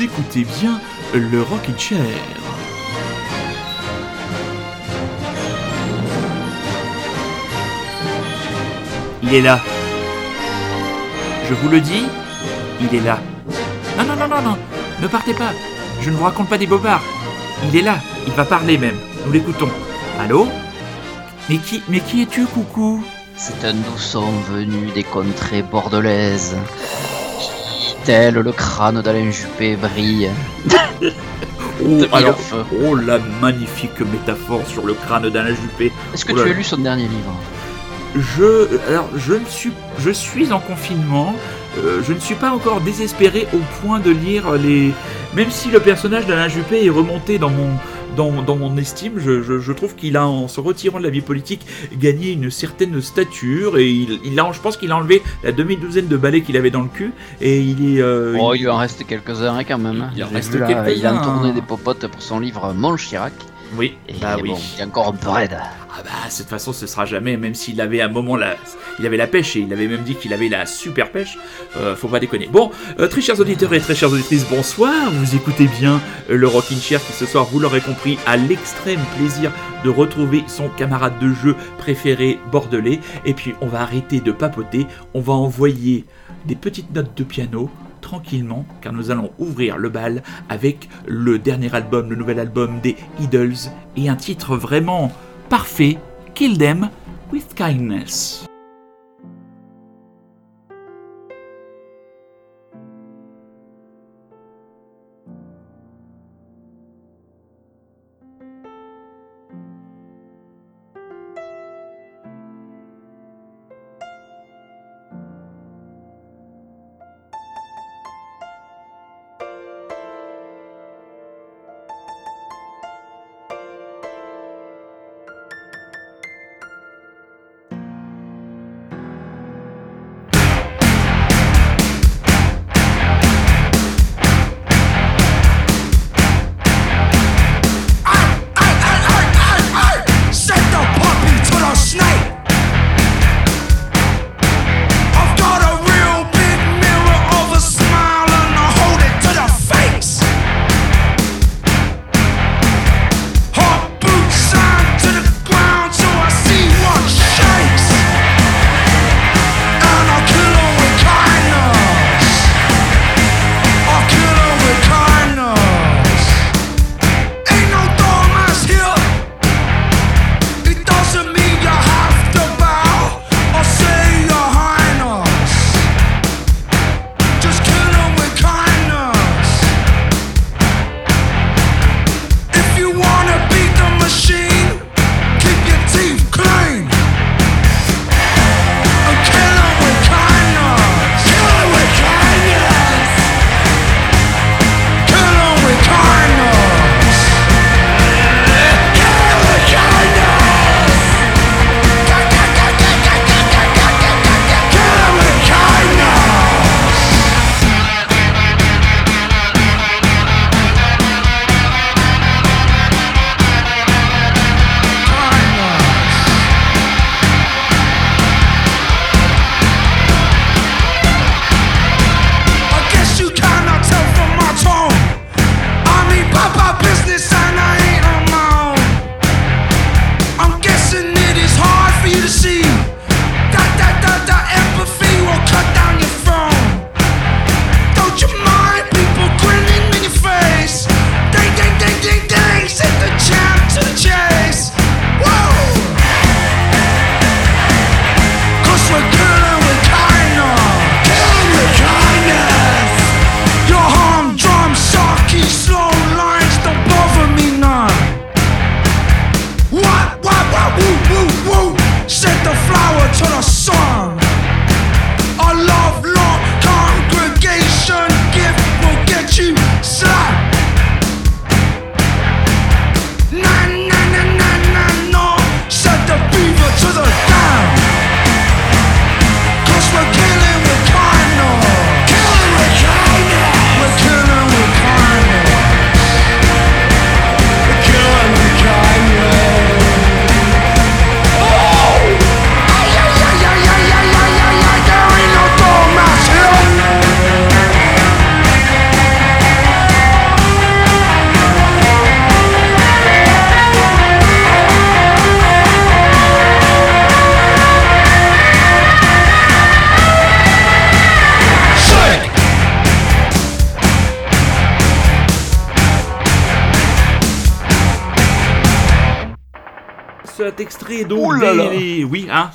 écoutez bien le Rockin' Chair. Il est là. Je vous le dis, il est là. Non, non, non, non, non, ne partez pas. Je ne vous raconte pas des bobards. Il est là, il va parler même. Nous l'écoutons. Allô? Mais qui, mais qui es-tu, coucou? C'est un doux son venu des contrées bordelaises. Tel le crâne d'Alain Juppé, brille. Oh, alors, oh, la magnifique métaphore sur le crâne d'Alain Juppé. Est-ce que Oh tu as lu son dernier livre? Je, alors, je ne suis, je suis en confinement. Euh, je ne suis pas encore désespéré au point de lire les. Même si le personnage d'Alain Juppé est remonté dans mon, dans, dans mon estime, je, je- je trouve qu'il a, en se retirant de la vie politique, gagné une certaine stature et il, il a, je pense qu'il a enlevé la demi-douzaine de balais qu'il avait dans le cul et il est. euh, Oh, il- il lui en reste quelques-uns hein, quand même. Il en reste quelques-uns, Il a hein. tourné des popotes pour son livre Mon Chirac. Oui, Et bah oui. bon, il est encore un peu raide. Ah bah, de toute façon, ce sera jamais, même s'il avait à un moment la, il avait la pêche et il avait même dit qu'il avait la super pêche. euh, faut pas déconner. Bon, euh, très chers auditeurs et très chères auditrices, bonsoir. Vous écoutez bien le Rockin' Chair qui ce soir, vous l'aurez compris, a l'extrême plaisir de retrouver son camarade de jeu préféré bordelais. Et puis, on va arrêter de papoter. On va envoyer des petites notes de piano tranquillement, car nous allons ouvrir le bal avec le dernier album, le nouvel album des Idols, et un titre vraiment parfait, Kill Them with Kindness.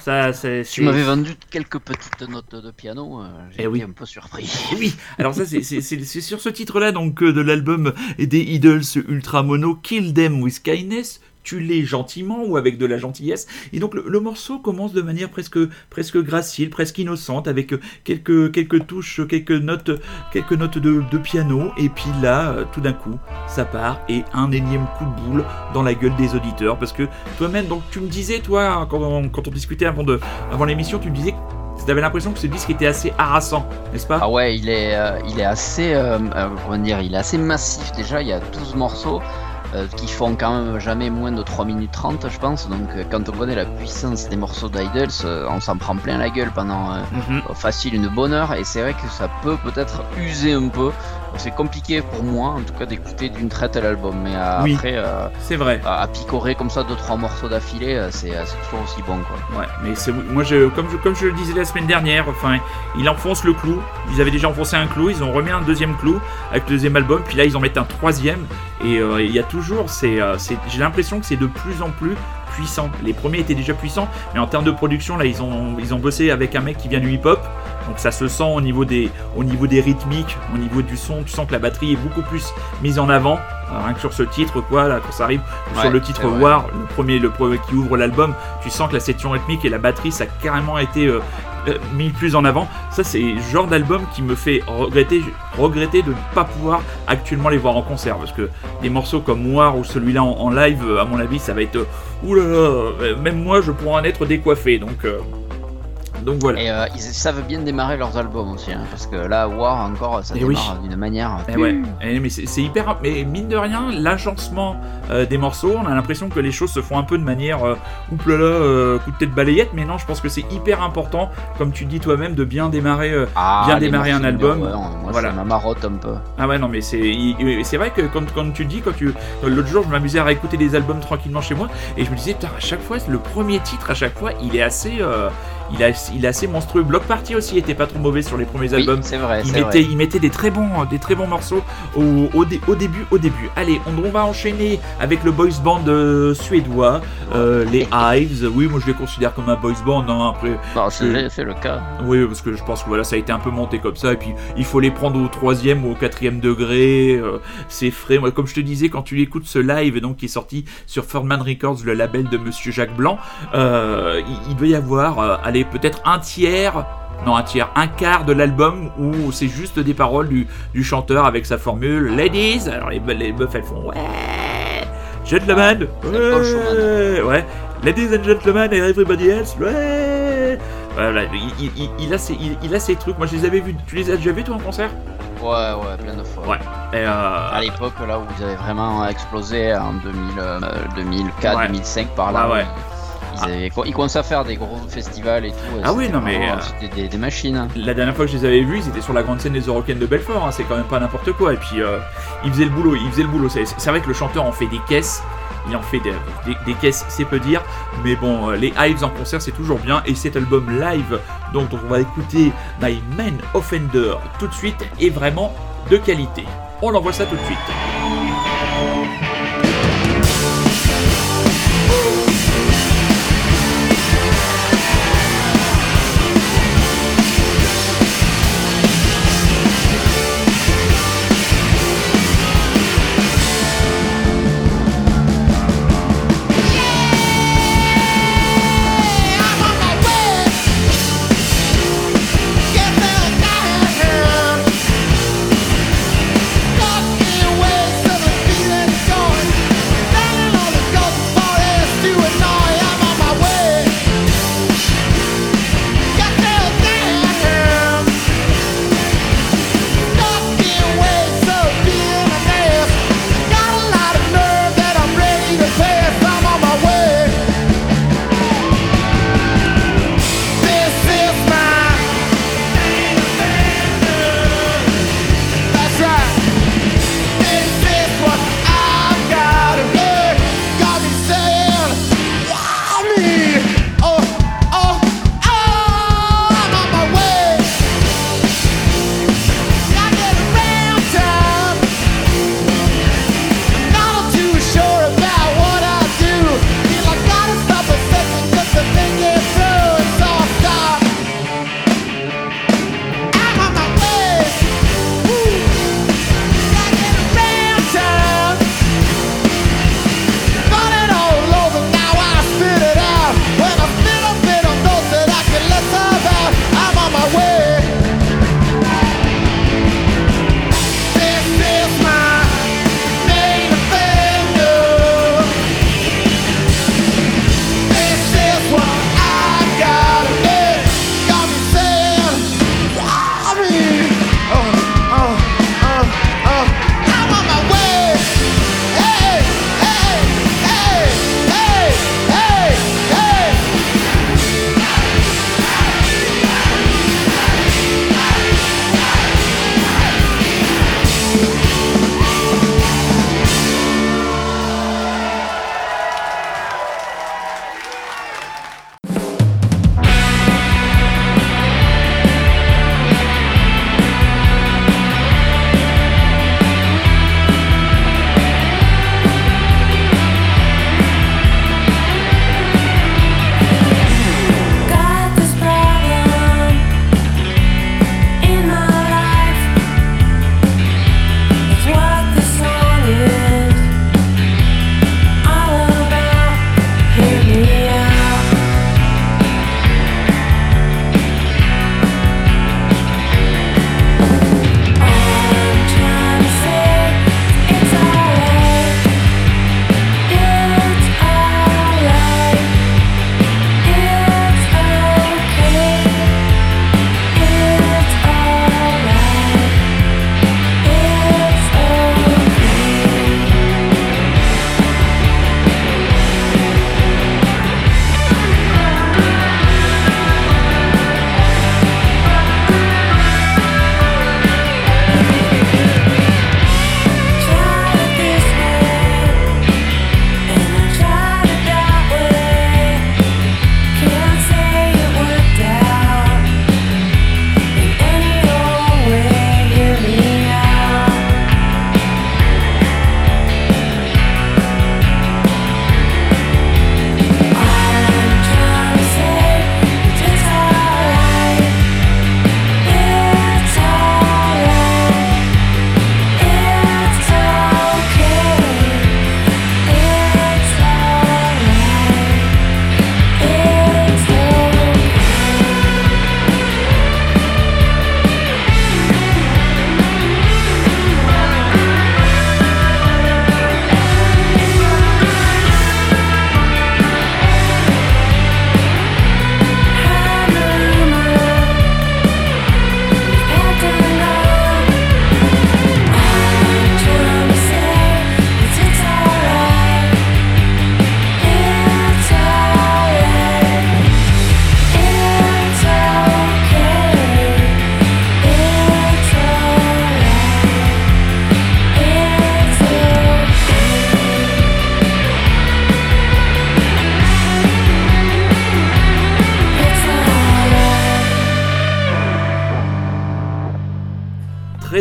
Ça, c'est. Tu m'avais vendu quelques petites notes de piano, euh, j'ai Eh oui. un peu surpris. Oui, alors ça c'est sur ce titre-là donc euh, de l'album des Idols Ultra Mono, Kill Them with Kindness, tue-les gentiment ou avec de la gentillesse. Et donc le, morceau commence de manière presque presque gracile, presque innocente, avec quelques quelques touches, quelques notes, quelques notes de, piano. Et puis là, euh, tout d'un coup, ça part et un énième coup de boule dans la gueule des auditeurs, parce que toi-même, donc tu me disais toi quand on, discutait avant de avant l'émission, tu me disais tu avais l'impression que ce disque était assez harassant, n'est-ce pas? Ah ouais, il est, euh, il est assez, euh, euh, dire, il est assez massif déjà. Il y a 12 morceaux euh, qui font quand même jamais moins de 3 minutes 30, je pense. Donc euh, quand on connaît la puissance des morceaux d'Idols, euh, on s'en prend plein la gueule pendant Mhm. facile une bonne heure. Et c'est vrai que ça peut peut-être user un peu. C'est compliqué pour moi, en tout cas, d'écouter d'une traite l'album. Mais euh, Oui. après, euh, C'est vrai. à, à picorer comme ça deux trois morceaux d'affilée, euh, c'est toujours aussi bon quoi. Ouais, mais c'est moi je comme je comme je le disais la semaine dernière, enfin, il enfonce le clou. Ils avaient déjà enfoncé un clou, ils ont remis un deuxième clou avec le deuxième album, puis là ils en mettent un troisième et il y a toujours c'est j'ai l'impression que c'est de plus en plus Les premiers étaient déjà puissants, mais en termes de production là ils ont ils ont bossé avec un mec qui vient du hip-hop. Donc ça se sent au niveau des au niveau des rythmiques, au niveau du son, tu sens que la batterie est beaucoup plus mise en avant. Euh, rien que sur ce titre quoi là quand ça arrive sur le titre. War, le premier le premier qui ouvre l'album, tu sens que la section rythmique et la batterie ça a carrément été euh, euh, mis plus en avant. Ça c'est le genre d'album qui me fait regretter regretter de ne pas pouvoir actuellement les voir en concert parce que des morceaux comme War ou celui-là en, live à mon avis ça va être euh, oulala euh, même moi je pourrais en être décoiffé donc donc voilà. Et euh, ils savent bien démarrer leurs albums aussi, hein, parce que là, War encore, ça Eh démarre oui. d'une manière. Eh ouais, Eh, mais c'est hyper. Mais mine de rien, l'agencement euh, des morceaux, on a l'impression que les choses se font un peu de manière euh, ouplala, euh, coup de tête balayette, mais non, je pense que c'est hyper important, comme tu dis toi-même, de bien démarrer. euh, Ah, bien démarrer un album, moi, voilà. ça m'amarotte un peu. Ah ouais, non, mais c'est vrai que quand, quand tu dis, quand tu l'autre jour, je m'amusais à réécouter des albums tranquillement chez moi, et je me disais, putain, à chaque fois, le premier titre, à chaque fois, il est assez, euh, il, a, il est assez monstrueux. Block Party aussi était pas trop mauvais sur les premiers Oui, albums. c'est vrai, Il mettait, vrai. il mettait des très bons, des très bons morceaux au, au, dé- au début, au début. Allez, on, on va enchaîner avec le boys band euh, suédois, euh, les Hives. Oui, moi je les considère comme un boys band. hein, après, Non, c'est le cas. oui, parce que je pense que voilà, ça a été un peu monté comme ça, et puis il faut les prendre au troisième ou au quatrième degré. euh, c'est frais. Moi, comme je te disais, quand tu écoutes ce live, donc qui est sorti sur Ferdman Records, le label de Monsieur Jacques Blanc, euh, il, il doit y avoir, euh, allez, peut-être un tiers. Non, un tiers, un quart de l'album où c'est juste des paroles du, du chanteur avec sa formule Ladies. Alors les, les meufs elles font Ouais, Gentlemen, ouais, ouais, Ladies and Gentlemen and everybody else, ouais. Voilà, il, il- il- il a ses, il, il a ses trucs. Moi, je les avais vus. Tu les as déjà vus, toi, en concert? Ouais, ouais, plein de fois. Ouais. Et, euh, À l'époque, là où vous avez vraiment explosé en 2000, euh, 2004, Ouais. 2005, par là. Ouais, ouais. Ils, avaient- ils commençaient à faire des gros festivals et tout. Ah oui, non, mais, euh, C'était des, des machines. hein. La dernière fois que je les avais vus, ils étaient sur la grande scène des Eurocaines de Belfort. hein, c'est quand même pas n'importe quoi. Et puis, euh, ils faisaient le boulot. Ils faisaient le boulot. C'est, vrai que le chanteur en fait des caisses. Il en fait des, des- des caisses, c'est peu dire. Mais bon, euh, les Hives en concert, c'est toujours bien. Et cet album live, dont on va écouter My Man Offender tout de suite, est vraiment de qualité. On envoie ça tout de suite.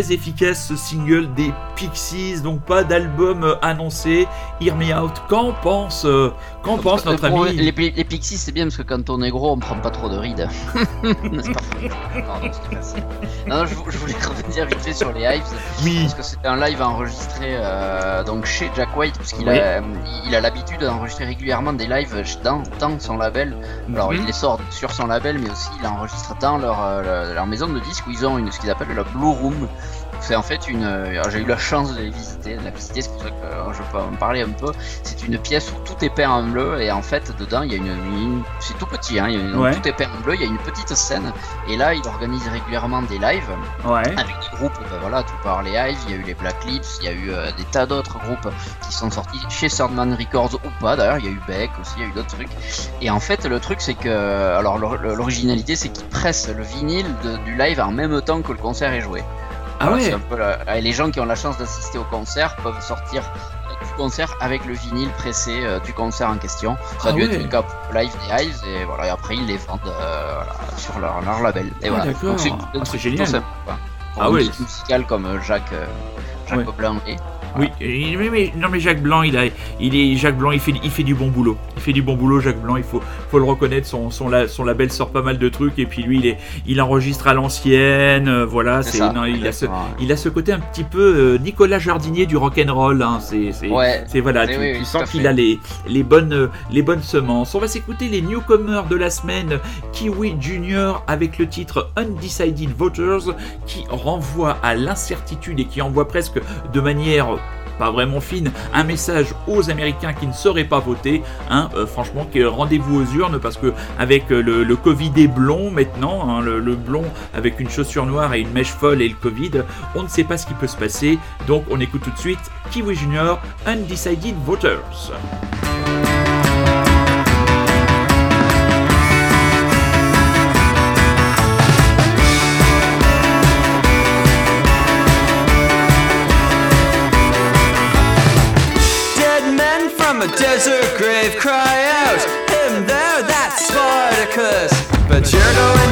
Très efficace ce single des Pixies, donc pas d'album euh, annoncé. Hear Me Out. Qu'en pense, euh, qu'en pense Euh, notre ami Les, les Pixies, c'est bien parce que quand on est gros, on prend pas trop de rides. N'est-ce pas Pardon, c'était facile. Non, non, je, vou- je voulais revenir vite fait sur les Hives. Oui, Parce que c'était un live enregistré euh, donc chez Jack White, parce qu'il Oui. a, il a l'habitude d'enregistrer régulièrement des lives dans, dans son label. Alors Mhm. il les sort sur son label, mais aussi il enregistre dans leur, leur maison de disques où ils ont une, ce qu'ils appellent la Blue Room. C'est en fait une. euh, J'ai eu la chance de les visiter, de la visiter, c'est pour ça que euh, je peux en parler un peu. C'est une pièce où tout est peint en bleu et en fait dedans il y a une. une- c'est tout petit, hein, il y a une- Ouais. tout est peint en bleu, il y a une petite scène et là il organise régulièrement des lives ouais. avec des groupes, ben voilà, tout par les Hives, il y a eu les Black Lips, il y a eu euh, des tas d'autres groupes qui sont sortis chez Sandman Records ou pas d'ailleurs, il y a eu Beck aussi, il y a eu d'autres trucs. Et en fait, le truc c'est que, alors l'or- l'originalité c'est qu'ils pressent le vinyle de- du live en même temps que le concert est joué. Ah ouais. c'est un peu la- et les gens qui ont la chance d'assister au concert peuvent sortir du concert avec le vinyle pressé euh, du concert en question. Ça a Ah dû être le cas pour live des Hives et voilà, et après ils les vendent euh, voilà, sur leur, leur label. Et Ah, voilà. c'est Ah, génial. sympa, quoi. Pour Ah un ouais. musical comme euh, Jacques, euh, Jacques Ouais. Blanc et Oui, mais, mais- non mais Jacques Blanc, il a, il est Jacques Blanc, il fait, il fait du bon boulot. Il fait du bon boulot, Jacques Blanc. Il faut, faut le reconnaître. Son, son, la- son label sort pas mal de trucs et puis lui, il est, il enregistre à l'ancienne. euh, voilà, C'est non, il a ce, il a ce côté un petit peu euh, Nicolas Jardinier du rock and roll. Hein, c'est, c'est, Ouais. voilà, tu, oui, tu oui, sens qu'il a les, les bonnes, euh, les bonnes semences. On va s'écouter les newcomers de la semaine, Kiwi Junior avec le titre Undecided Voters, qui renvoie à l'incertitude et qui envoie presque de manière pas vraiment fine, un message aux Américains qui ne sauraient pas voter. Hein, euh, franchement, rendez-vous aux urnes parce que avec euh, le, le Covid est blond maintenant, hein, le, le blond avec une chaussure noire et une mèche folle et le Covid, on ne sait pas ce qui peut se passer. Donc on écoute tout de suite Kiwi Junior, Undecided Voters. Desert grave cry out, Him there, that's Spartacus. But you're going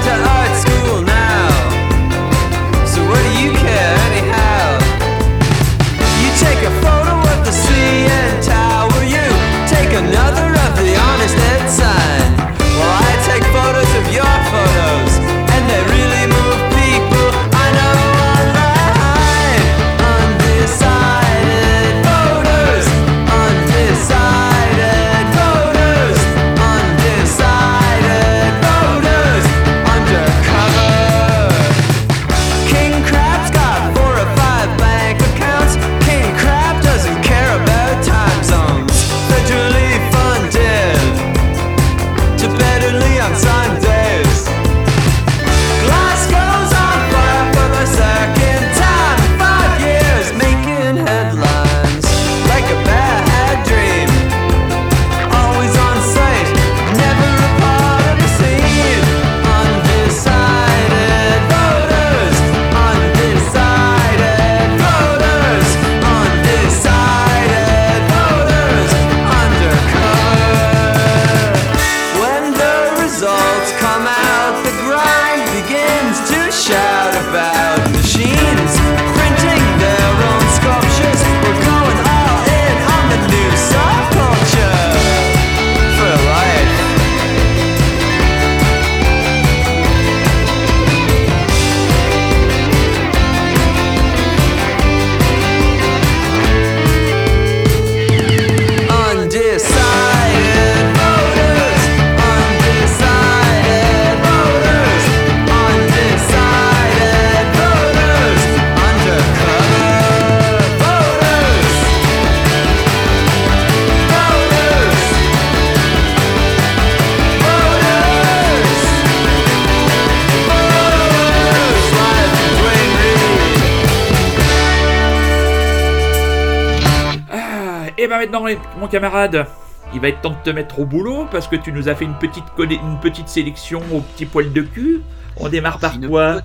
camarade, il va être temps de te mettre au boulot parce que tu nous as fait une petite, une petite sélection au petit poil de cul. On démarre par quoi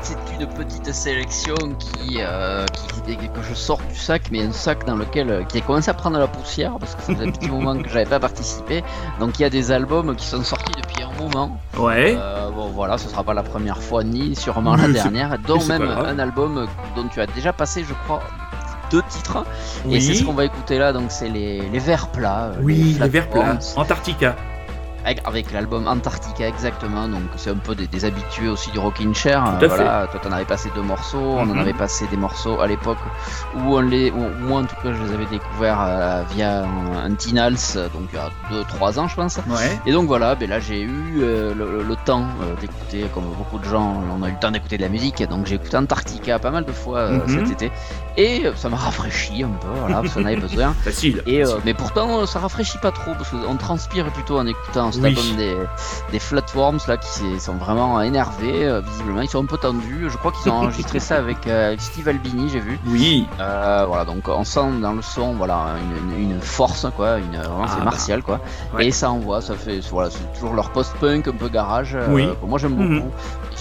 C'est une petite sélection qui, euh, qui- que je sors du sac, mais un sac dans lequel euh, qui a commencé à prendre la poussière parce que ça faisait un petit moment que j'avais pas participé. Donc il y a des albums qui sont sortis depuis un moment. Ouais. Euh, bon, voilà, ce sera pas la première fois ni sûrement la dernière, dont même un album dont tu as déjà passé, je crois, deux titres. oui. Et c'est ce qu'on va écouter là, donc c'est les, les vers plats. euh, Oui, les verts plats. Antarctica. Avec, l'album Antarctica exactement, donc c'est un peu des, des habitués aussi du Rockin' Chair. Tout à voilà, toi t'en avais passé deux morceaux, on en Mhm. avait passé des morceaux à l'époque où on les, où moi en tout cas je les avais découverts euh, via un, un Tinals, donc il y a 2-3 ans je pense. Ouais. Et donc voilà, ben là j'ai eu euh, le, le temps euh, d'écouter, comme beaucoup de gens, on a eu le temps d'écouter de la musique, donc j'ai écouté Antarctica pas mal de fois Mhm. cet été, et ça m'a rafraîchi un peu, voilà, parce qu'on avait besoin. Facile. Et, facile. mais pourtant, ça rafraîchit pas trop parce qu'on transpire plutôt en écoutant cet Oui. album des, des Flatworms là qui sont vraiment énervés. euh, visiblement, ils sont un peu tendus. Je crois qu'ils ont enregistré ça avec, euh, avec Steve Albini, j'ai vu. Oui. Euh, voilà, donc on sent dans le son, voilà, une, une- une force quoi, une vraiment Ah, c'est bah. martial quoi. Ouais. Et ça envoie, ça fait, voilà, c'est toujours leur post-punk un peu garage. Oui. que moi j'aime Mhm. beaucoup.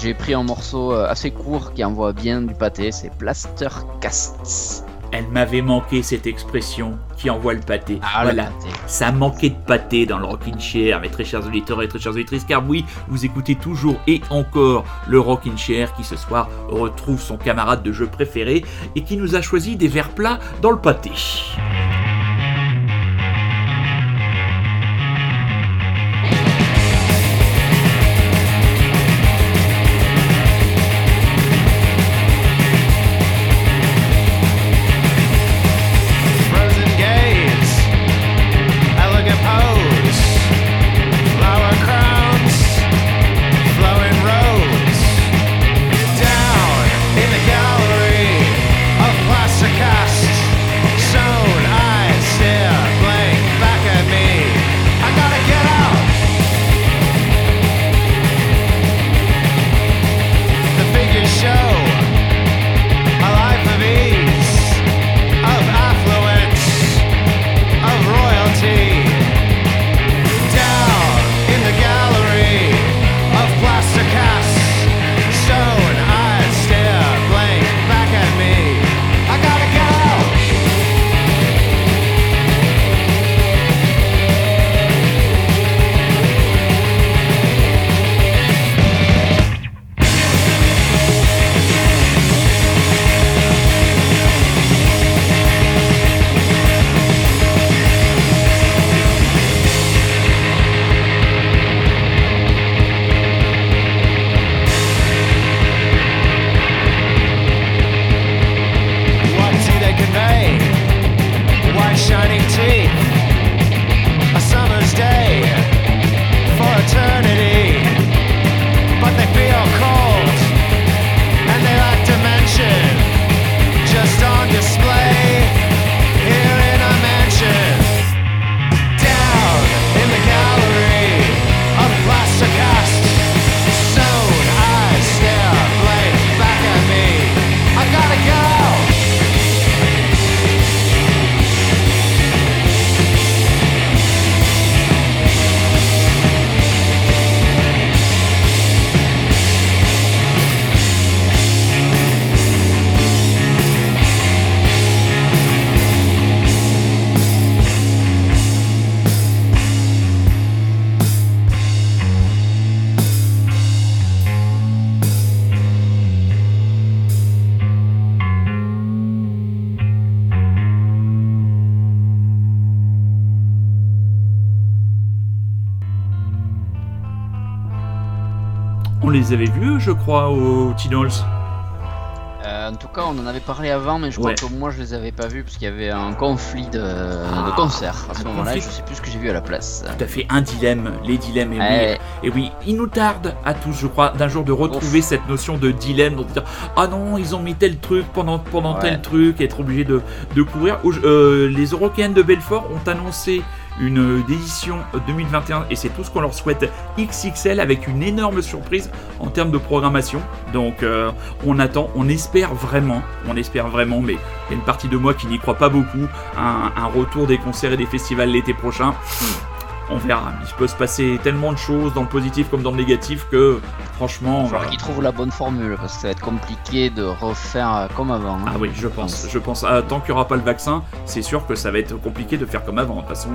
J'ai pris un morceau assez court qui envoie bien du pâté, c'est Plaster Casts. Elle m'avait manqué cette expression qui envoie le pâté. Ah, le voilà. pâté. Ça manquait de pâté dans le Rockin' Chair, mes très chers auditeurs et très chères auditrices, car oui, vous écoutez toujours et encore le Rockin' Chair qui ce soir retrouve son camarade de jeu préféré et qui nous a choisi des verres plats dans le pâté. Les avait vus, je crois, au Tinols. Euh, en tout cas, on en avait parlé avant, mais je crois Ouais. que moi je les avais pas vus parce qu'il y avait un conflit de, Ah, de concert à ce moment-là. Je sais plus ce que j'ai vu à la place. Tout à fait, un dilemme, les dilemmes, et oui. Et oui, il nous tarde à tous, je crois, d'un jour de retrouver cette notion de dilemme, de dire ah non, ils ont mis tel truc pendant, pendant Ouais. tel truc, et être obligé de, de couvrir. Au- euh, les Européennes de Belfort ont annoncé une euh, édition 2021 et c'est tout ce qu'on leur souhaite XXL avec une énorme surprise en termes de programmation. Donc euh, on attend, on espère vraiment, on espère vraiment, mais il y a une partie de moi qui n'y croit pas beaucoup, un retour des concerts et des festivals l'été prochain. On verra. Il peut se passer tellement de choses dans le positif comme dans le négatif que franchement. Il va euh, qu'ils trouvent la bonne formule parce que ça va être compliqué de refaire euh, comme avant. hein. Ah oui, je pense. Je pense. Ah, tant qu'il n'y aura pas le vaccin, c'est sûr que ça va être compliqué de faire comme avant. De toute façon,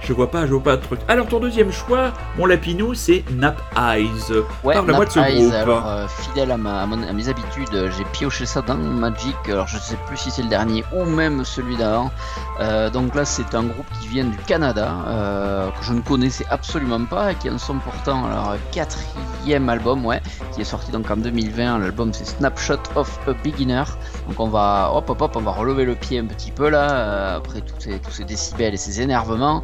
je, je vois pas, je vois pas de truc. Alors ton deuxième choix, mon lapinou, c'est Nap Eyes. Ouais, Parle-moi de ce Nap Eyes, groupe. alors euh, fidèle à, ma- à mon- à mes habitudes, j'ai pioché ça dans Magic, alors je sais plus si c'est le dernier ou même celui d'avant. Euh, donc là c'est un groupe qui vient du Canada, euh, que je ne connaissais absolument pas et qui en sont pourtant leur quatrième album, ouais, qui est sorti donc en 2020. L'album c'est Snapshot of a Beginner. Donc on va hop hop hop on va relever le pied un petit peu là, euh, après tous ces, tous ces décibels et ces énervements.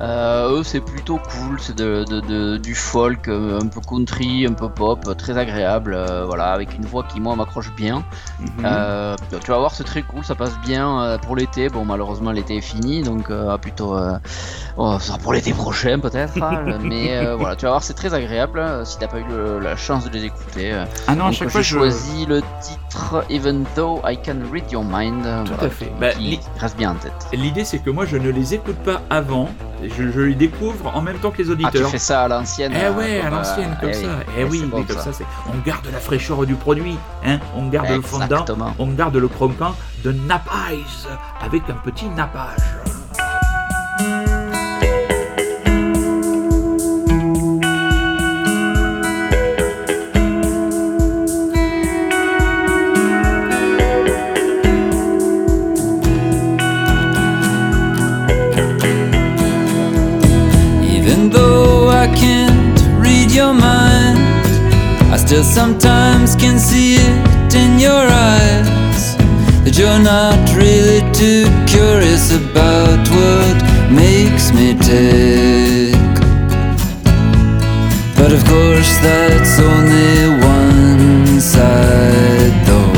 Euh, eux, c'est plutôt cool, c'est de, de- de- du folk, euh, un peu country, un peu pop, très agréable, voilà, avec une voix qui, moi, m'accroche bien. Mhm. Tu vas voir, c'est très cool, ça passe bien pour l'été. Bon, malheureusement, l'été est fini, donc euh, plutôt. oh, ça sera pour l'été prochain, peut-être, hein, mais voilà, tu vas voir, c'est très agréable si t'as pas eu le- la chance de les écouter. ah non, à j'ai je. le titre Even Though I Can Read Your Mind. euh, Tout voilà, à fait. qui- Bah, qui reste bien en tête. L'idée, c'est que moi, je ne les écoute pas avant. Je, je les découvre en même temps que les Ah, tu auditeurs. fais ça à l'ancienne Eh euh, ouais, à comme, l'ancienne, euh, comme eh ça. oui. Eh Eh, oui, c'est bon, mais comme ça, ça. c'est. On garde la fraîcheur du produit, hein. On garde le fondant, Exactement. on garde le croquant de Nap Eyes avec un petit nappage. Still sometimes can see it in your eyes. That you're not really too curious about what makes me tick. But of course, that's only one side, though.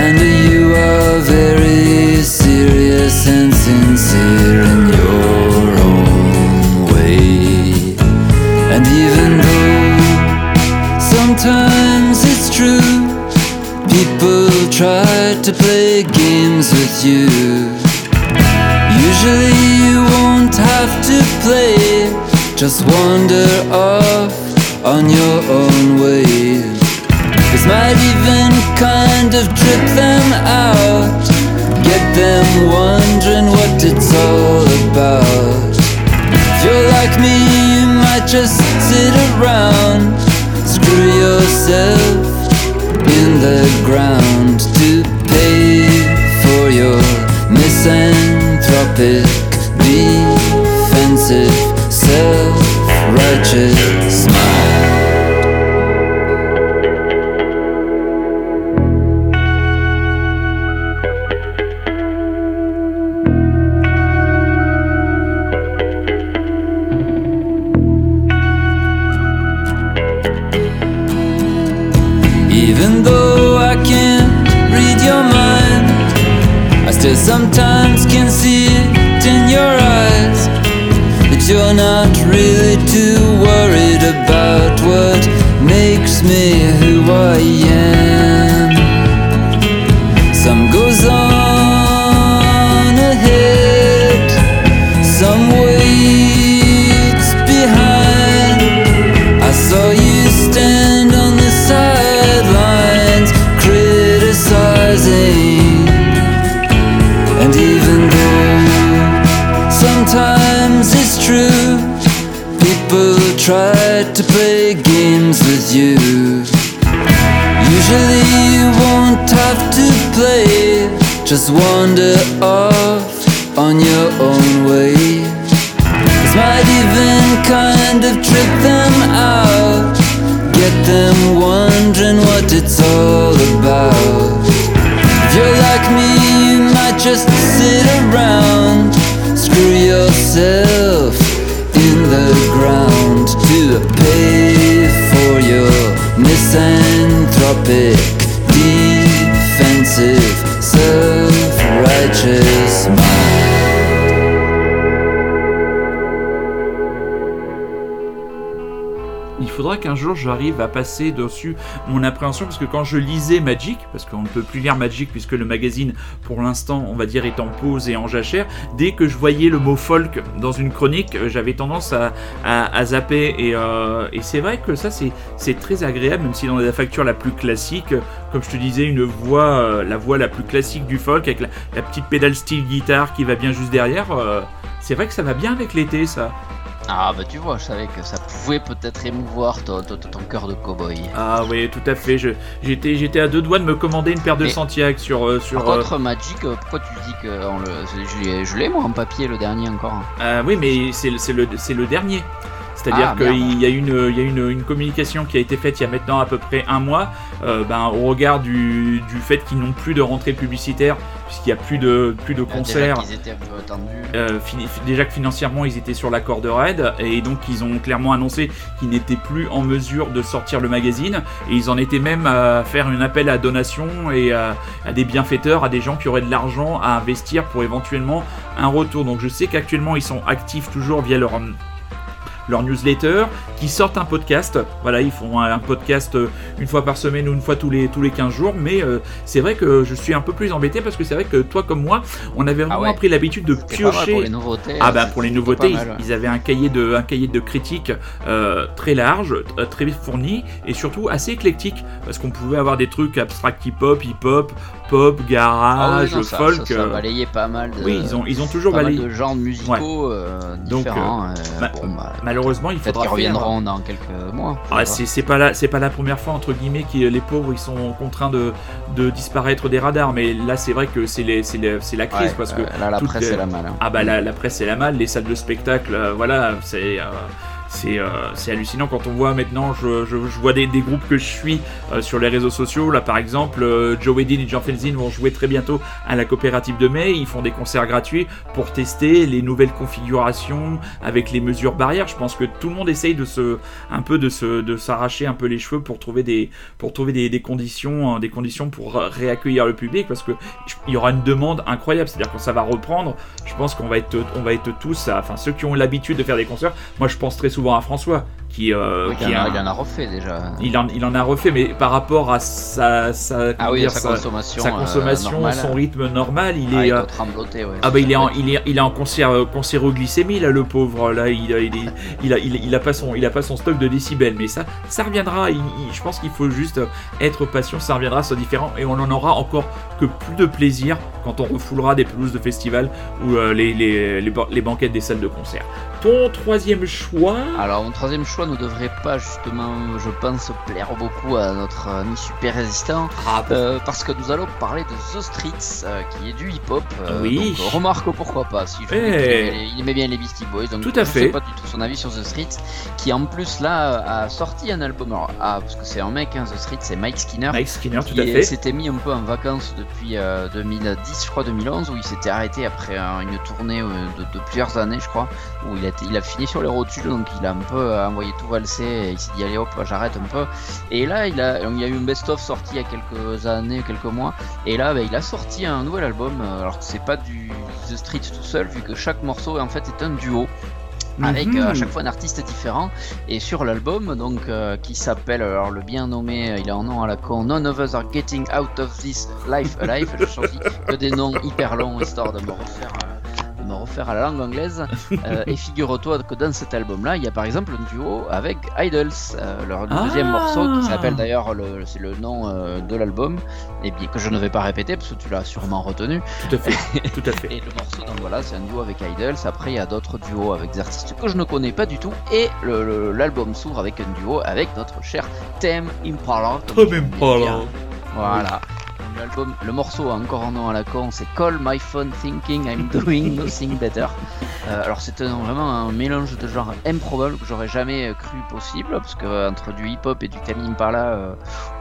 And you are very serious and sincere sometimes it's true, people try to play games with you. Usually you won't have to play, just wander off on your own wave. This might even kind of trip them out, get them wondering what it's all about. If you're like me, you might just sit around, screw yourself in the ground to pay for your misanthropic, defensive, self-righteous smile. Il faudra qu'un jour j'arrive à passer dessus mon appréhension parce que quand je lisais Magic, parce qu'on ne peut plus lire Magic puisque le magazine pour l'instant on va dire est en pause et en jachère, dès que je voyais le mot folk dans une chronique, j'avais tendance à, à- zapper et, euh, et c'est vrai que ça c'est très agréable même si dans la facture la plus classique, comme je te disais, une voix, euh, la voix la plus classique du folk avec la, la petite pédale style guitare qui va bien juste derrière, euh, c'est vrai que ça va bien avec l'été ça. Ah bah tu vois, je savais que ça pouvait peut-être émouvoir ton, ton- ton cœur de cowboy. Ah oui, tout à fait. Je- J'étais, j'étais à deux doigts de me commander une paire de Mais- Santiago sur, euh, sur. Par euh, Magic, euh, pourquoi tu dis que on le... je l'ai- moi en papier le dernier encore hein? euh, oui, mais c'est, le- c'est le, c'est le dernier. C'est-à-dire Ah, qu'il y a, une, il y a une, une communication qui a été faite il y a maintenant à peu près un mois, euh, ben, au regard du, du fait qu'ils n'ont plus de rentrée publicitaire, puisqu'il n'y a plus de, plus de déjà concerts. qu'ils étaient un peu tendus. Euh, déjà que financièrement ils étaient sur la corde raide et donc ils ont clairement annoncé qu'ils n'étaient plus en mesure de sortir le magazine et ils en étaient même à faire un appel à donation et à, à des bienfaiteurs, à des gens qui auraient de l'argent à investir pour éventuellement un retour. Donc je sais qu'actuellement ils sont actifs toujours via leur leur newsletter, qui sortent un podcast. Voilà, ils font un, podcast euh, une fois par semaine ou une fois tous les, tous les 15 jours. Mais euh, c'est vrai que je suis un peu plus embêté parce que c'est vrai que toi comme moi, on avait vraiment Ah ouais. pris l'habitude de piocher. pour les nouveautés. Ah bah pour les nouveautés, ils, mal, ouais. ils avaient un cahier de un cahier de critiques euh, très large, très fourni et surtout assez éclectique parce qu'on pouvait avoir des trucs abstract hip-hop, hip-hop, pop, Ah oui, garage, non, ça, folk. ça, ça euh, balayait pas mal de, oui, ils ont ils ont toujours pas mal balayé. de genres musicaux euh, Donc, différents. euh, ma- bon, bah, Malheureusement, il Peut-être faudra qu'ils reviendront dans quelques mois. Ah, c'est pas la c'est pas la première fois entre guillemets que les pauvres ils sont contraints de, de disparaître des radars mais là c'est vrai que c'est les- la crise Ouais, parce euh, que là la presse les- est la mal. hein. Ah bah la, la presse c'est la mal, les salles de spectacle, euh, voilà, c'est euh, c'est euh, c'est hallucinant. Quand on voit maintenant, je, vois des, groupes que je suis euh, sur les réseaux sociaux, là par exemple, euh, Joe Wedin et Jean Felzin vont jouer très bientôt à la coopérative de mai, ils font des concerts gratuits pour tester les nouvelles configurations avec les mesures barrières, je pense que tout le monde essaye de se, un peu de se, de s'arracher un peu les cheveux pour trouver des, pour trouver des, conditions, euh, des conditions pour réaccueillir le public parce que il y aura une demande incroyable, c'est-à-dire quand ça va reprendre, je pense qu'on va être, on va être tous, enfin ceux qui ont l'habitude de faire des concerts. Moi, je pense très souvent à François, qui, euh, Oui, qui il, en a- a, il en a refait déjà. il en, il en a refait, mais par rapport à sa, sa, ah comment oui, dire, sa, sa- consommation. sa consommation, normale. son rythme normal, il Ah, est. il euh, doit trembloter, ouais. ah bah il est en, il est, il est en cancer, euh, là le pauvre là il a, il, a, il, il a pas son, il a pas son stock de décibels mais ça ça reviendra je pense qu'il faut juste être patient ça reviendra c'est différent et on en aura encore que plus de plaisir quand on refoulera des pelouses de festival ou euh, les, les, les, les banquettes des salles de concert ton troisième choix Alors, mon troisième choix ne devrait pas justement, je pense, plaire beaucoup à notre ami super résistant, ah, euh, parce que nous allons parler de The Streets, euh, qui est du hip-hop. euh, Oui. donc, remarque pourquoi pas. Si je Eh. il aimait bien les Beastie Boys, donc Tout à je fait. sais pas du tout son avis sur The Streets, qui en plus là a sorti un album. Alors, ah, parce que c'est un mec, hein, The Streets, c'est Mike Skinner. Mike Skinner tout à fait s'était mis un peu en vacances depuis euh, 2010, je crois 2011, où il s'était arrêté après une tournée de, de plusieurs années, je crois, où il a, été- il a fini sur les rotules, donc il a un peu euh, envoyé tout valser, et il s'est dit allez hop, j'arrête un peu. Et là, il, a, il y a eu un best-of sorti il y a quelques années, quelques mois, et là, bah, il a sorti un nouvel album, euh, alors que c'est pas du The Street tout seul, vu que chaque morceau en fait est un duo avec Mhm. euh, à chaque fois un artiste différent et sur l'album donc euh, qui s'appelle alors le bien nommé il a un nom à la con None of us are getting out of this life alive je choisis que des noms hyper longs histoire de me refaire euh, me refaire à la langue anglaise Euh, et figure-toi que dans cet album là il y a par exemple un duo avec Idols euh, leur Ah. deuxième morceau qui s'appelle d'ailleurs le- c'est le nom euh, de l'album et bien que je ne vais pas répéter parce que tu l'as sûrement retenu tout à fait tout à fait et le morceau, donc voilà, c'est un duo avec Idols. Après, il y a d'autres duos avec des artistes que je ne connais pas du tout. Et le- le- l'album s'ouvre avec un duo avec notre cher Thème Impala. Impala. Voilà. L'album, le morceau a encore un nom à la con, c'est Call My Phone Thinking I'm Doing Nothing Better. Euh, alors c'est un- vraiment un mélange de genres improbable que j'aurais jamais cru possible parce que euh, entre du hip-hop et du Tame Impala, euh,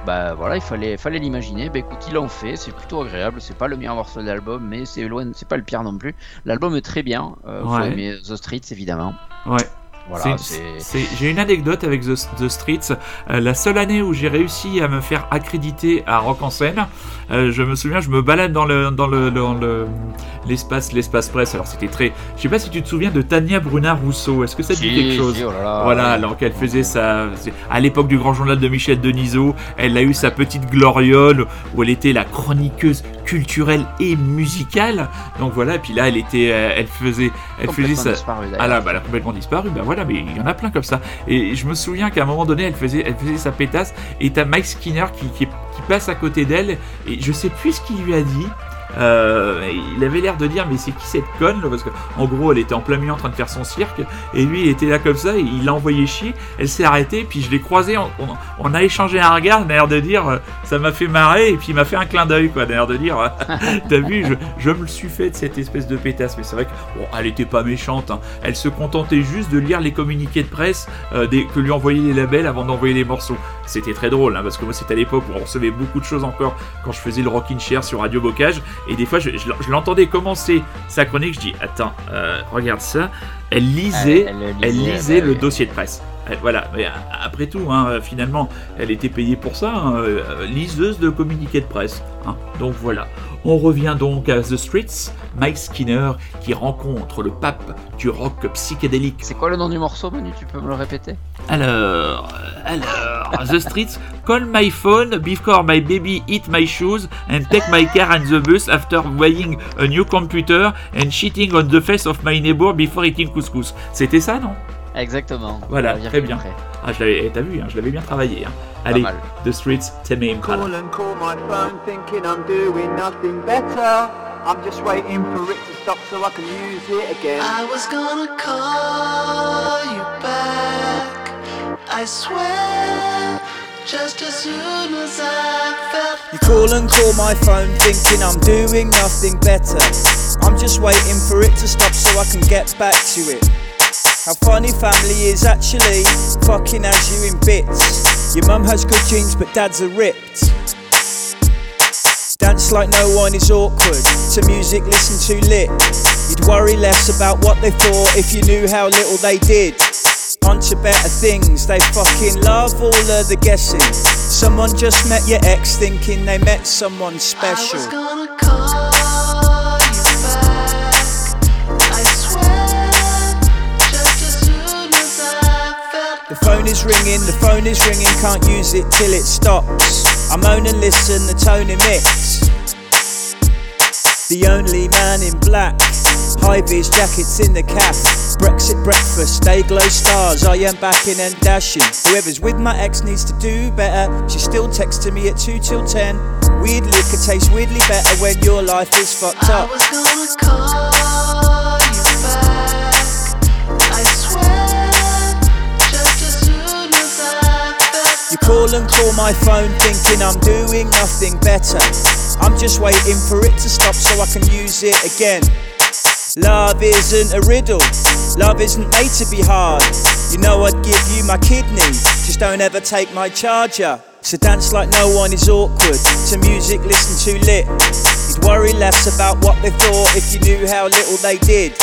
bah voilà, il fallait, fallait l'imaginer. Bah écoute, ils l'ont fait, c'est plutôt agréable. C'est pas le meilleur morceau de l'album, mais c'est loin, c'est pas le pire non plus. L'album est très bien. Euh, faut Ouais. aimer The Streets évidemment. ouais Voilà, J'ai une anecdote avec The, The Streets. Euh, la seule année où j'ai réussi à me faire accréditer à Rock en scène, euh, je me souviens, je me balade dans le dans le dans le l'espace, l'espace presse. Alors c'était très. Je sais pas si tu te souviens de Tania Brunard Rousseau. Est-ce que ça te dit Si, quelque chose si, oh là là. Voilà, alors qu'elle faisait ça à l'époque du grand journal de Michel Denisot, elle a eu sa petite gloriole où elle était la chroniqueuse culturelle et musicale. Donc voilà, et puis là elle était, euh, elle faisait, elle faisait ça. disparu. Ah là, bah, elle a complètement disparu. Bah voilà, mais il y en a plein comme ça. Et je me souviens qu'à un moment donné, elle faisait, elle faisait sa pétasse. Et t'as Mike Skinner qui, qui, qui passe à côté d'elle. Et je sais plus ce qu'il lui a dit. Euh, il avait l'air de dire mais c'est qui cette conne Parce que en gros elle était en plein milieu en train de faire son cirque et lui il était là comme ça il l'a envoyé chier. Elle s'est arrêtée puis je l'ai croisé, on, on- on a échangé un regard, il a l'air de dire euh, ça m'a fait marrer et puis il m'a fait un clin d'œil quoi, l'air de dire euh, t'as vu je, me le suis fait de cette espèce de pétasse mais c'est vrai que bon elle était pas méchante, hein. elle se contentait juste de lire les communiqués de presse que lui envoyaient les labels avant d'envoyer les morceaux. C'était très drôle hein, parce que moi c'était à l'époque où on recevait beaucoup de choses encore quand je faisais le Rockin' Chair sur Radio Bocage et des fois je, je- je l'entendais commencer sa chronique, je dis attends euh, regarde ça, elle lisait, Elle- elle elle lisait, lisait bah le oui. dossier de presse. Elle- Voilà, mais euh, après tout, hein, finalement, elle était payée pour ça, hein, euh, liseuse de communiqués de presse. hein. Donc voilà. On revient donc à The Streets, Mike Skinner qui rencontre le pape du rock psychédélique. C'est quoi le nom du morceau, Manu? Tu peux me le répéter? Alors, euh, alors, The Streets, call my phone before my baby eat my shoes and take my car and the bus after buying a new computer and shitting on the face of my neighbor before eating couscous. C'était ça, non? Exactement. Voilà, très bien. près. Ah, je l'avais, eh, t'as vu, hein, je l'avais bien travaillé. hein. Pas Allez, mal. The Streets, Tame Impala. Call and call my phone thinking I'm doing nothing better. I'm just waiting for it to stop so I can use it again. I was gonna call you back. I swear, just as soon as I felt. You call and call my phone thinking I'm doing nothing better. I'm just waiting for it to stop so I can get back to it. How funny family is actually fucking has you in bits. Your mum has good genes but dad's are ripped. Dance like no one is awkward. To music, listen to lit. You'd worry less about what they thought if you knew how little they did. On to better things, they fucking love all of the guessing. Someone just met your ex thinking they met someone I special. The phone is ringing, the phone is ringing, can't use it till it stops. I moan and listen, the tone emits. The only man in black. High vis jackets in the cap. Brexit breakfast, day glow stars. I am backing and dashing. Whoever's with my ex needs to do better. She's still texting me at 2 till 10. Weird liquor tastes weirdly better when your life is fucked up. I was gonna call call and call my phone thinking I'm doing nothing better. I'm just waiting for it to stop so I can use it again. Love isn't a riddle, love isn't made to be hard. You know I'd give you my kidney, just don't ever take my charger. So dance like no one is awkward, to music listen too lit. You'd worry less about what they thought if you knew how little they did.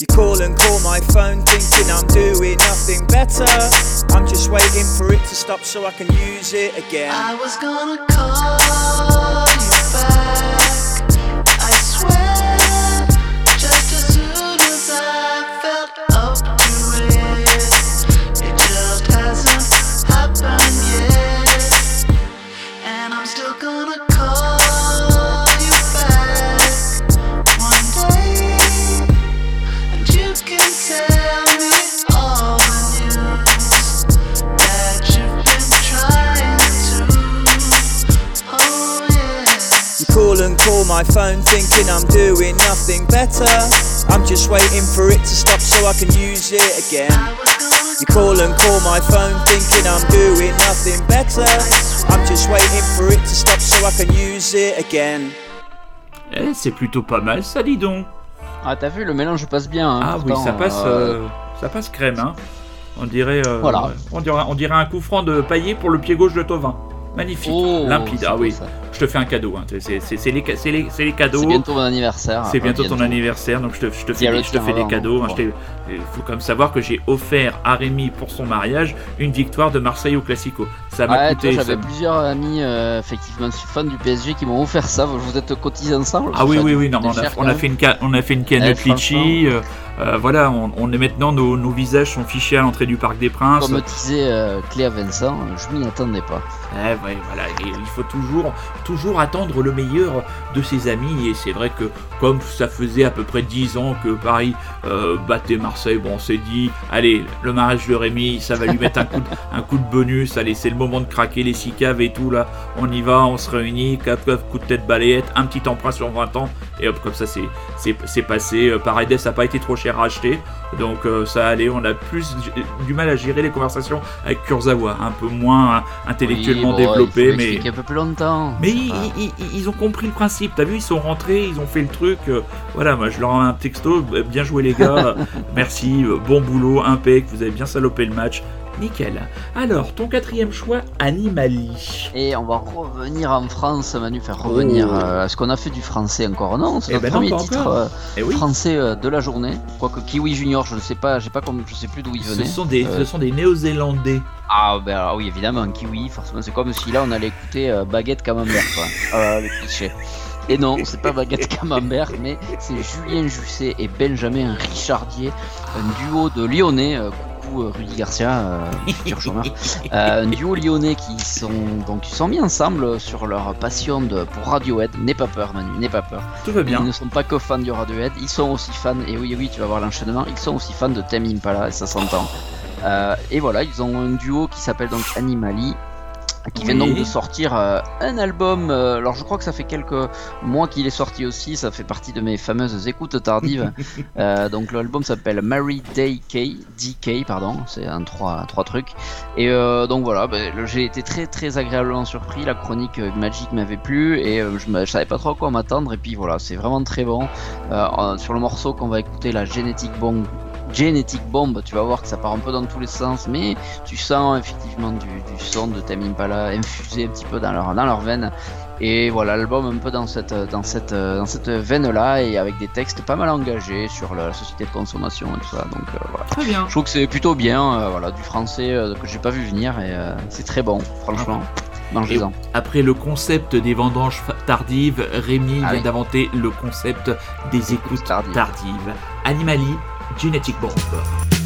You call and call my phone thinking I'm doing nothing better. I'm just waiting for it to stop so I can use it again. I was gonna call call and call my phone thinking I'm doing nothing better. I'm just waiting for it to stop so I can use it again. I was gonna You call and call my phone thinking I'm doing nothing better. I'm just waiting for it to stop so I can use it again. Eh, c'est plutôt pas mal ça, dis donc. Ah, t'as vu, le mélange passe bien. hein, Ah oui, pourtant, ça passe, euh, euh, ça passe crème, hein. On dirait, euh, Voilà. on dirait, on dirait un coup franc de paillé pour le pied gauche de Tovin. Magnifique, Oh, limpide. Ah oui, ça. je te fais un cadeau. hein. C'est les, cadeaux. C'est bientôt mon anniversaire. C'est Enfin, bientôt ton anniversaire, donc je te, je fais, des, je te tien fais des avant, cadeaux. hein, Il faut quand même savoir que j'ai offert à Rémi pour son mariage une victoire de Marseille au Classico. Ça m'a coûté. j'avais plusieurs amis euh, effectivement fans du PSG qui m'ont offert ça. Vous êtes cotisés ensemble Ah oui, oui, oui, non, on, a, on a fait une, on a fait une canette Ouais, litchi. euh, euh, voilà, on, on est maintenant, nos, nos visages sont fichés à l'entrée du Parc des Princes. Comme disait euh, Cléa Vincent, je m'y attendais pas. Eh ouais, voilà, il faut toujours, toujours attendre le meilleur de ses amis. Et c'est vrai que comme ça faisait à peu près 10 ans que Paris euh, battait Marseille, bon, on s'est dit, allez, le mariage de Rémi, ça va lui mettre un coup de, un coup de bonus. Allez, c'est le moment de craquer les six caves et tout là. On y va, on se réunit, cap, coup de tête balayette, un petit emprunt sur 20 ans. Et hop, comme ça, c'est, passé. Paredes n'a pas été trop cher à acheter. Donc euh, ça allait, on a plus du mal à gérer les conversations avec Kurzawa, un peu moins hein, intellectuellement Oui, bon, développé, mais l'expliquer un peu plus longtemps. mais c'est ils, ont compris le principe. T'as vu, ils sont rentrés, ils ont fait le truc. euh, voilà, moi je leur envoie un texto. euh, Bien joué les gars. Merci, euh, bon boulot, impec. Vous avez bien salopé le match. Nickel. Alors, ton quatrième choix, Animali. Et on va revenir en France, Manu, faire revenir. Oh. euh, Est-ce qu'on a fait du français encore Non, c'est Eh notre ben non, premier titre euh, Eh oui, français euh, de la journée. Quoique Kiwi Junior, je ne sais pas, pas comme, je sais plus d'où il ce venait. sont des, Euh, ce sont des Néo-Zélandais. Ah ben alors oui évidemment Kiwi forcément c'est comme si là on allait écouter euh, Baguette Camembert quoi euh, le cliché. Et non c'est pas Baguette Camembert mais c'est Julien Jusset et Benjamin Richardier un duo de Lyonnais euh, euh, Rudy Garcia euh, futur chômeur Euh, un duo lyonnais qui sont donc ils sont mis ensemble sur leur passion de, pour Radiohead. N'aie pas peur Manu n'aie pas peur. Tout va ils bien. ne sont pas que fans du Radiohead, ils sont aussi fans, et oui, oui, tu vas voir l'enchaînement, ils sont aussi fans de Tame Impala, et ça s'entend. Euh, et voilà, ils ont un duo qui s'appelle donc Animali, qui vient Oui. donc de sortir euh, un album. euh, alors je crois que ça fait quelques mois qu'il est sorti aussi, ça fait partie de mes fameuses écoutes tardives. Euh, donc l'album s'appelle Mary Day K, DK, pardon, c'est un trois, trois trucs. Et donc voilà, ben, j'ai été très très agréablement surpris. La chronique Magic m'avait plu et je, je savais pas trop à quoi m'attendre. Et puis voilà, c'est vraiment très bon. Sur le morceau qu'on va écouter, la Genetic Bomb. Genetic Bomb, tu vas voir que ça part un peu dans tous les sens, mais tu sens effectivement du, du son de Tame Impala infusé un petit peu dans leur, dans leur veine. Et voilà, l'album un peu dans cette, dans cette, dans cette veine-là, et avec des textes pas mal engagés sur la société de consommation et tout ça. Donc euh, voilà. Très bien. Je trouve que c'est plutôt bien, euh, voilà, du français euh, que j'ai pas vu venir, et euh, c'est très bon, franchement. Mangez-en. Après le concept des vendanges tardives, Rémi Ah vient oui. d'inventer le concept des écoutes tardives. tardives. Animali, Genetic Bomb.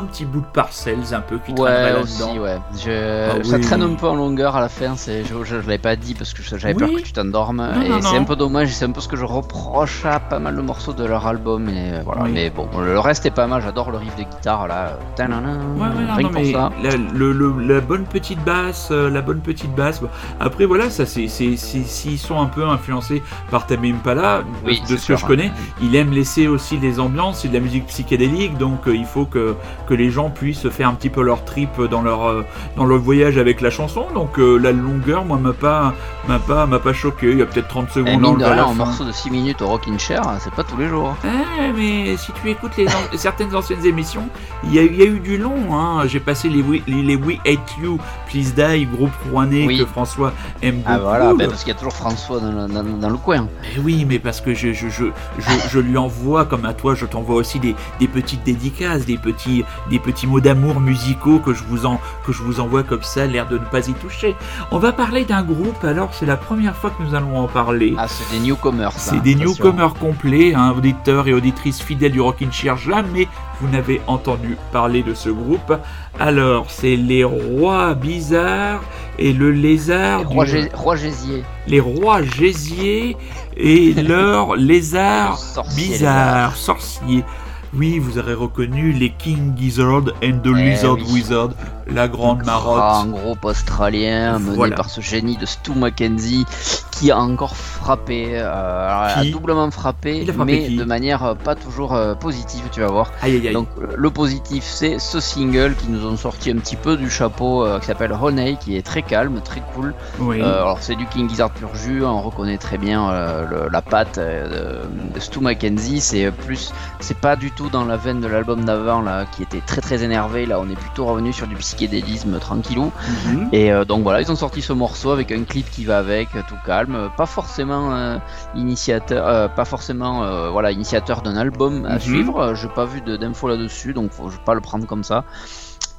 Un petit bout de Parcells un peu qui traînerait Ouais, là-dedans aussi, ouais. Je... Ah Ça oui. traîne un peu en longueur à la fin, c'est... je, je, je l'avais pas dit parce que j'avais peur que tu t'endormes. Non, et non, c'est non. un peu dommage, c'est un peu ce que je reproche à pas mal de morceaux de leur album. Et euh, voilà. Oui. Mais bon, le reste est pas mal, j'adore le riff de guitare là. Ouais, ouais, rien pour mais ça. la, le- le- la bonne petite basse, euh, la bonne petite basse. bon, Après, voilà, ça, c'est, c'est, c'est- s'ils sont un peu influencés par Tame Impala, Oui, de c'est ce sûr, que je hein. connais, il aime laisser aussi des ambiances et de la musique psychédélique, donc euh, il faut que, que les gens puissent faire un petit peu leur trip dans leur, euh, dans leur voyage avec la chanson. Donc euh, la longueur, moi, m'a pas, m'a pas, m'a pas choqué. Il y a peut-être 30 Et secondes Eh, mine de à la rien, un fin. morceau de 6 minutes au Rockin' Chair, c'est pas tous les jours. Eh, mais si tu écoutes les an- certaines anciennes émissions, il y, a, il y a eu du long. Hein. J'ai passé les We, les, les We Hate You, Please Die, groupe rouennais Oui. que François aime beaucoup. Ah voilà, ben, parce qu'il y a toujours François dans, le- dans- dans le coin. Eh oui, mais parce que je, je, je, je, je lui envoie, comme à toi, je t'envoie aussi des, des petites dédicaces, des petits, des petits mots d'amour musicaux que je, vous en, que je vous envoie comme ça, l'air de ne pas y toucher. On va parler d'un groupe, alors c'est la première fois que nous allons en parler. Ah, c'est des newcomers. C'est des newcomers complets, hein, auditeurs et auditrices fidèles du Rockin' Chair. Jamais vous n'avez entendu parler de ce groupe. Alors, c'est les rois bizarres et le lézard. du- Roi, Gé- Roi Gésier. Les rois gésiers et leur lézard Sorcier, bizarre, sorcier. Oui, vous aurez reconnu les King Gizzard and the Eh Lizard oui. Wizard, la grande Grand marotte. groupe australien mené Voilà. par ce génie de Stu Mackenzie qui a encore frappé, euh, a doublement frappé, Il a frappé mais de manière pas toujours euh, positive, tu vas voir. Aïe aïe aïe. Donc le positif c'est ce single qui nous ont sorti un petit peu du chapeau euh, qui s'appelle Honey qui est très calme, très cool. oui. Alors c'est du King Gizzard pur jus, on reconnaît très bien le- la patte de, Stu Mackenzie, c'est plus, c'est pas du tout dans la veine de l'album d'avant là qui était très très énervé, là on est plutôt revenu sur du psychédélisme tranquillou. Mhm. Et euh, donc voilà, ils ont sorti ce morceau avec un clip qui va avec, euh, tout calme, pas forcément euh, initiateur, euh, pas forcément voilà initiateur d'un album à Mhm. suivre. J'ai pas vu d'infos là-dessus, donc faut, je vais pas le prendre comme ça.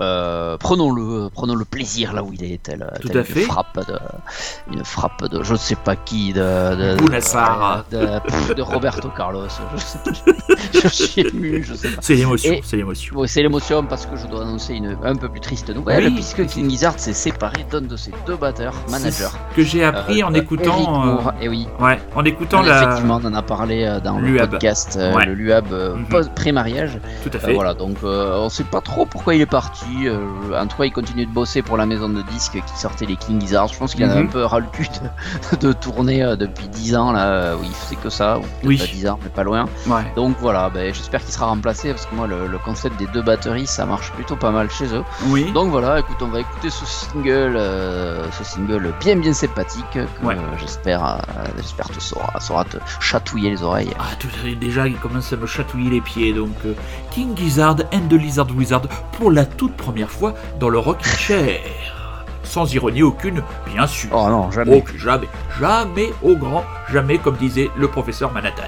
Euh, prenons-le, euh, prenons le plaisir là où il est, tel, Tout tel à une fait. frappe de, une frappe de, je ne sais pas qui, de, de, de, de- de Roberto Carlos. Je, sais- je suis ému, je sais pas. C'est l'émotion, c'est l'émotion. Bon, c'est l'émotion parce que je dois annoncer une un peu plus triste nouvelle, Oui. puisque King Gizzard s'est séparé d'un de ses deux batteurs, managers. Que j'ai appris Euh, en euh, écoutant. Euh, Moore, et oui, Ouais, en écoutant la. effectivement, on en a parlé euh, dans le podcast, euh, Ouais. le Luab euh, Mhm. pré-mariage. Tout à Euh, fait. voilà, donc euh, on sait pas trop pourquoi il est parti. En tout cas, il continue de bosser pour la maison de disques qui sortait les King Gizzard. Je pense qu'il en a Mhm. un peu ras le cul de, de tourner euh, depuis 10 ans là, où il faisait que ça, ou Oui. pas 10 ans, mais pas loin. Ouais. Donc voilà, ben, j'espère qu'il sera remplacé parce que moi, le, le concept des deux batteries, ça marche plutôt pas mal chez eux. Oui. Donc voilà, écoute, on va écouter ce single, euh, ce single bien bien sympathique que Ouais. euh, j'espère, euh, j'espère te saura, saura te chatouiller les oreilles. Ah, tout, déjà, il commence à me chatouiller les pieds. Donc, euh, King Gizzard and the Lizard Wizard pour la toute première fois dans le Rockin' Chair. Sans ironie aucune, bien sûr. Oh non, jamais. Jamais, jamais au grand, jamais, comme disait le professeur Manhattan.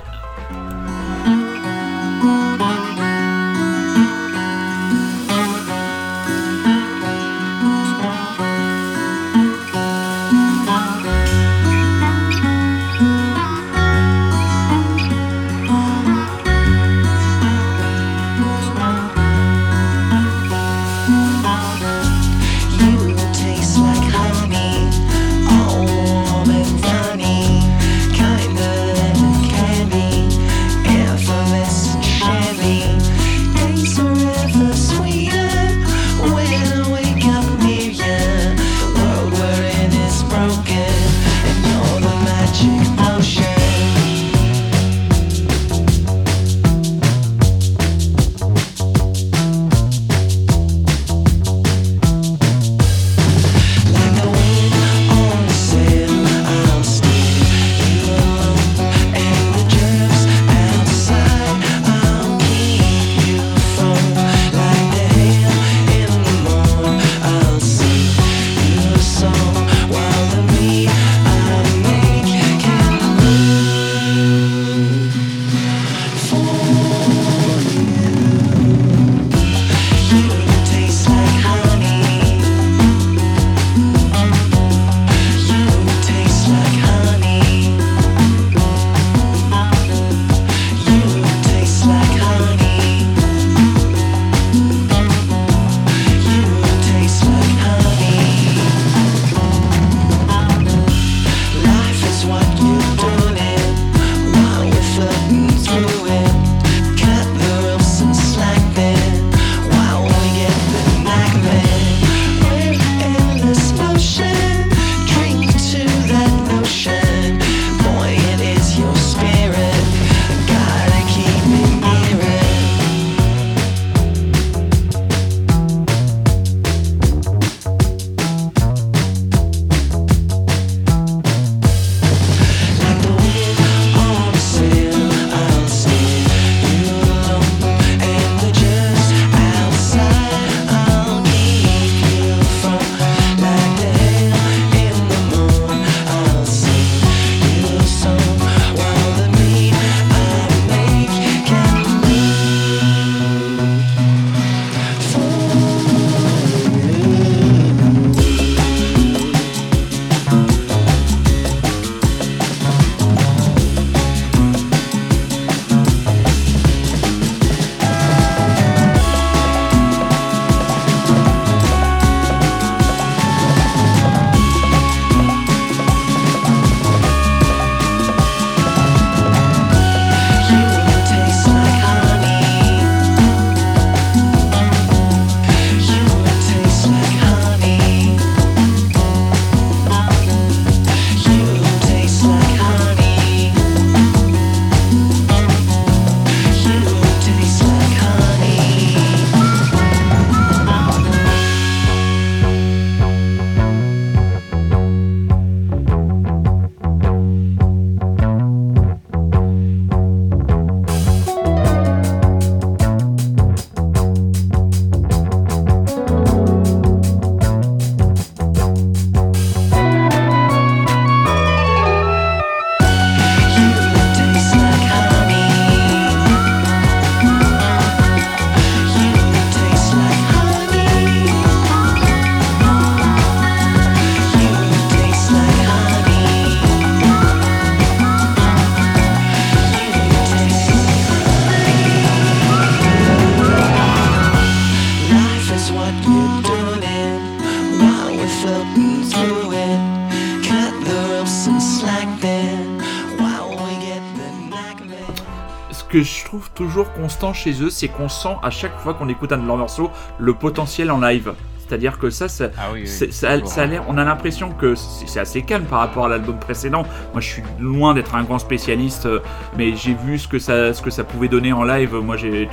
Toujours constant chez eux, c'est qu'on sent à chaque fois qu'on écoute un de leurs morceaux le potentiel en live. C'est-à-dire que ça, ça, Ah oui, oui. c'est- ça, ça a l'air, on a l'impression que c'est assez calme par rapport à l'album précédent. Moi, je suis loin d'être un grand spécialiste, euh, mais j'ai vu ce que ça, ce que ça pouvait donner en live. Moi, j'ai,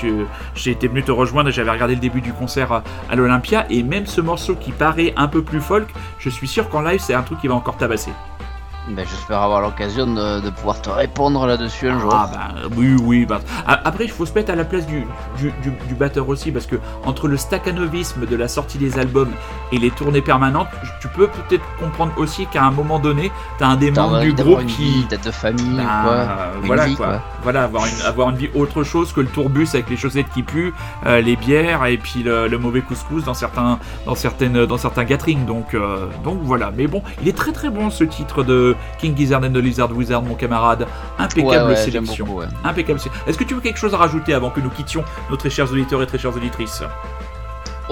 été venu te rejoindre et j'avais regardé le début du concert à, à l'Olympia. Et même ce morceau qui paraît un peu plus folk, je suis sûr qu'en live, c'est un truc qui va encore tabasser. Ben, J'espère avoir l'occasion de, de pouvoir te répondre là-dessus un jour. Ah bah oui oui bah. Après il faut se mettre à la place du, du, du- du batteur aussi parce que entre le staccanovisme de la sortie des albums et les tournées permanentes, tu peux peut-être comprendre aussi qu'à un moment donné, t'as un des T'as membres du groupe qui... peut-être de famille Bah, quoi. Voilà quoi. quoi. Voilà, avoir une, avoir une vie autre chose que le tourbus avec les chaussettes qui puent, euh, les bières et puis le, le mauvais couscous dans certains, dans certaines, dans certains gatherings. Donc, euh, donc voilà. Mais bon, il est très très bon ce titre de King Gizzard and the Lizard Wizard, mon camarade. Impeccable Ouais, sélection. beaucoup, ouais. Impeccable. Est-ce que tu veux quelque chose à rajouter avant que nous quittions nos très chers auditeurs et très chères auditrices?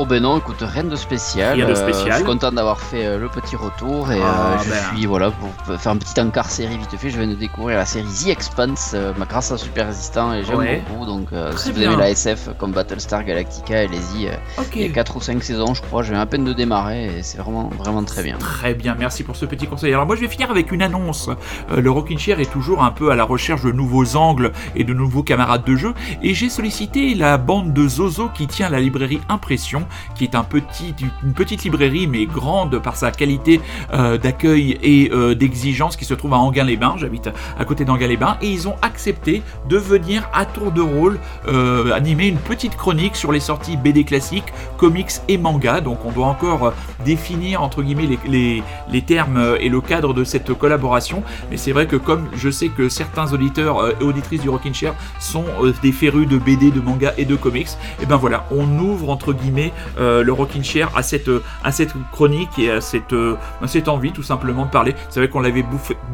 Oh ben non, écoute, rien de spécial. Rien de Euh, spécial. je suis content d'avoir fait euh, le petit retour et Ah, euh, je ben. suis voilà pour faire un petit encart série vite fait. Je viens de découvrir la série The Expanse euh, grâce à Super Résistant et j'aime Ouais. beaucoup. Donc si vous aimez la SF comme Battlestar Galactica, allez-y. euh, Ok. Il y a 4 ou 5 saisons, je crois. Je viens à peine de démarrer et c'est vraiment vraiment très bien. Très bien, merci pour ce petit conseil. Alors moi je vais finir avec une annonce. Le Rockin' Chair est toujours un peu à la recherche de nouveaux angles et de nouveaux camarades de jeu et j'ai sollicité la bande de Zozo qui tient la librairie Impression, qui est une petite librairie mais grande par sa qualité euh, d'accueil et euh, d'exigence qui se trouve à Anguin-les-Bains. J'habite à côté d'Anguin-les-Bains et ils ont accepté de venir à tour de rôle euh, animer une petite chronique sur les sorties BD classiques, comics et manga. Donc on doit encore définir entre guillemets les, termes et le cadre de cette collaboration. Mais c'est vrai que comme je sais que certains auditeurs et auditrices du Rockin' Chair sont des férus de BD, de manga et de comics, et ben voilà, on ouvre entre guillemets euh, le Rockin' Chair à cette, à cette chronique et à cette, euh, à cette envie tout simplement de parler. C'est vrai qu'on l'avait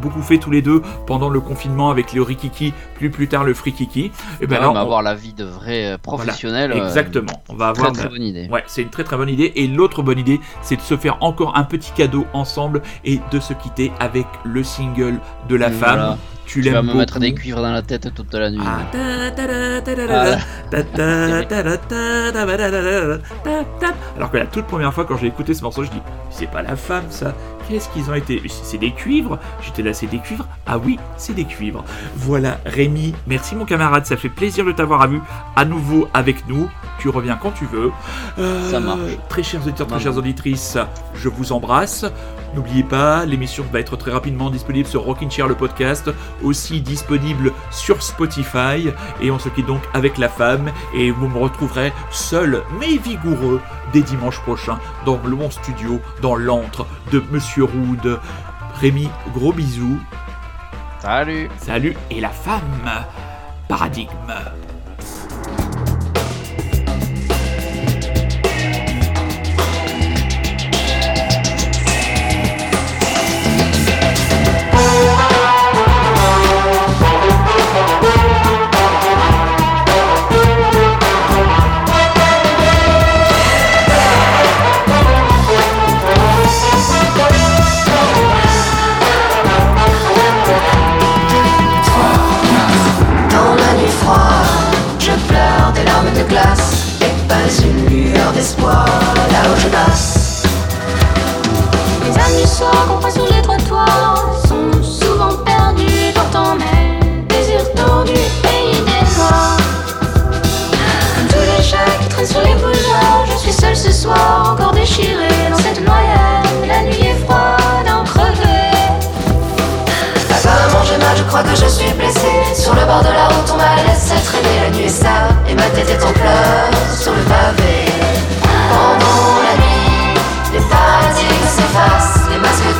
beaucoup fait tous les deux pendant le confinement avec le Rikiki, puis plus tard le Frikiki. Et ben Ouais, là, on- avoir la vie de vrai euh, professionnel. Exactement. On va avoir très bonne idée. Ouais, c'est une très très bonne idée. Et l'autre bonne idée, c'est de se faire encore un petit cadeau ensemble et de se quitter avec le single de la femme. Tu, tu vas me mettre des cuivres dans la tête toute la nuit. Ah. Ah. Alors que la toute première fois quand j'ai écouté ce morceau, je dis c'est pas la femme ça. Qu'est-ce qu'ils ont été? C'est des cuivres? J'étais là, c'est des cuivres? Ah oui, c'est des cuivres. Voilà, Rémi, merci mon camarade, ça fait plaisir de t'avoir vu à nouveau avec nous. Tu reviens quand tu veux. Ça marche. Euh, très chers auditeurs, très chères auditrices, je vous embrasse. N'oubliez pas, l'émission va être très rapidement disponible sur Rockin' Chair le podcast, aussi disponible sur Spotify. Et on se quitte donc avec la femme. Et vous me retrouverez seul mais vigoureux dès dimanche prochain dans le mon studio, dans l'antre de Monsieur Roud. Rémi, gros bisous. Salut Salut. Et la femme, paradigme. Là où je passe. Les âmes du soir qu'on croise sur les trottoirs sont souvent perdues, pourtant mes désirs tordus et idées noires. Comme tous les chats qui traînent sur les boulevards, je suis seule ce soir, encore déchirée dans cette noyade. La nuit est froide, en crever. Apparemment j'ai mal, je crois que je suis blessé Sur le bord de la route on m'a laissé traîner La nuit est sale et ma tête est en pleurs sur le pavé glass. It must be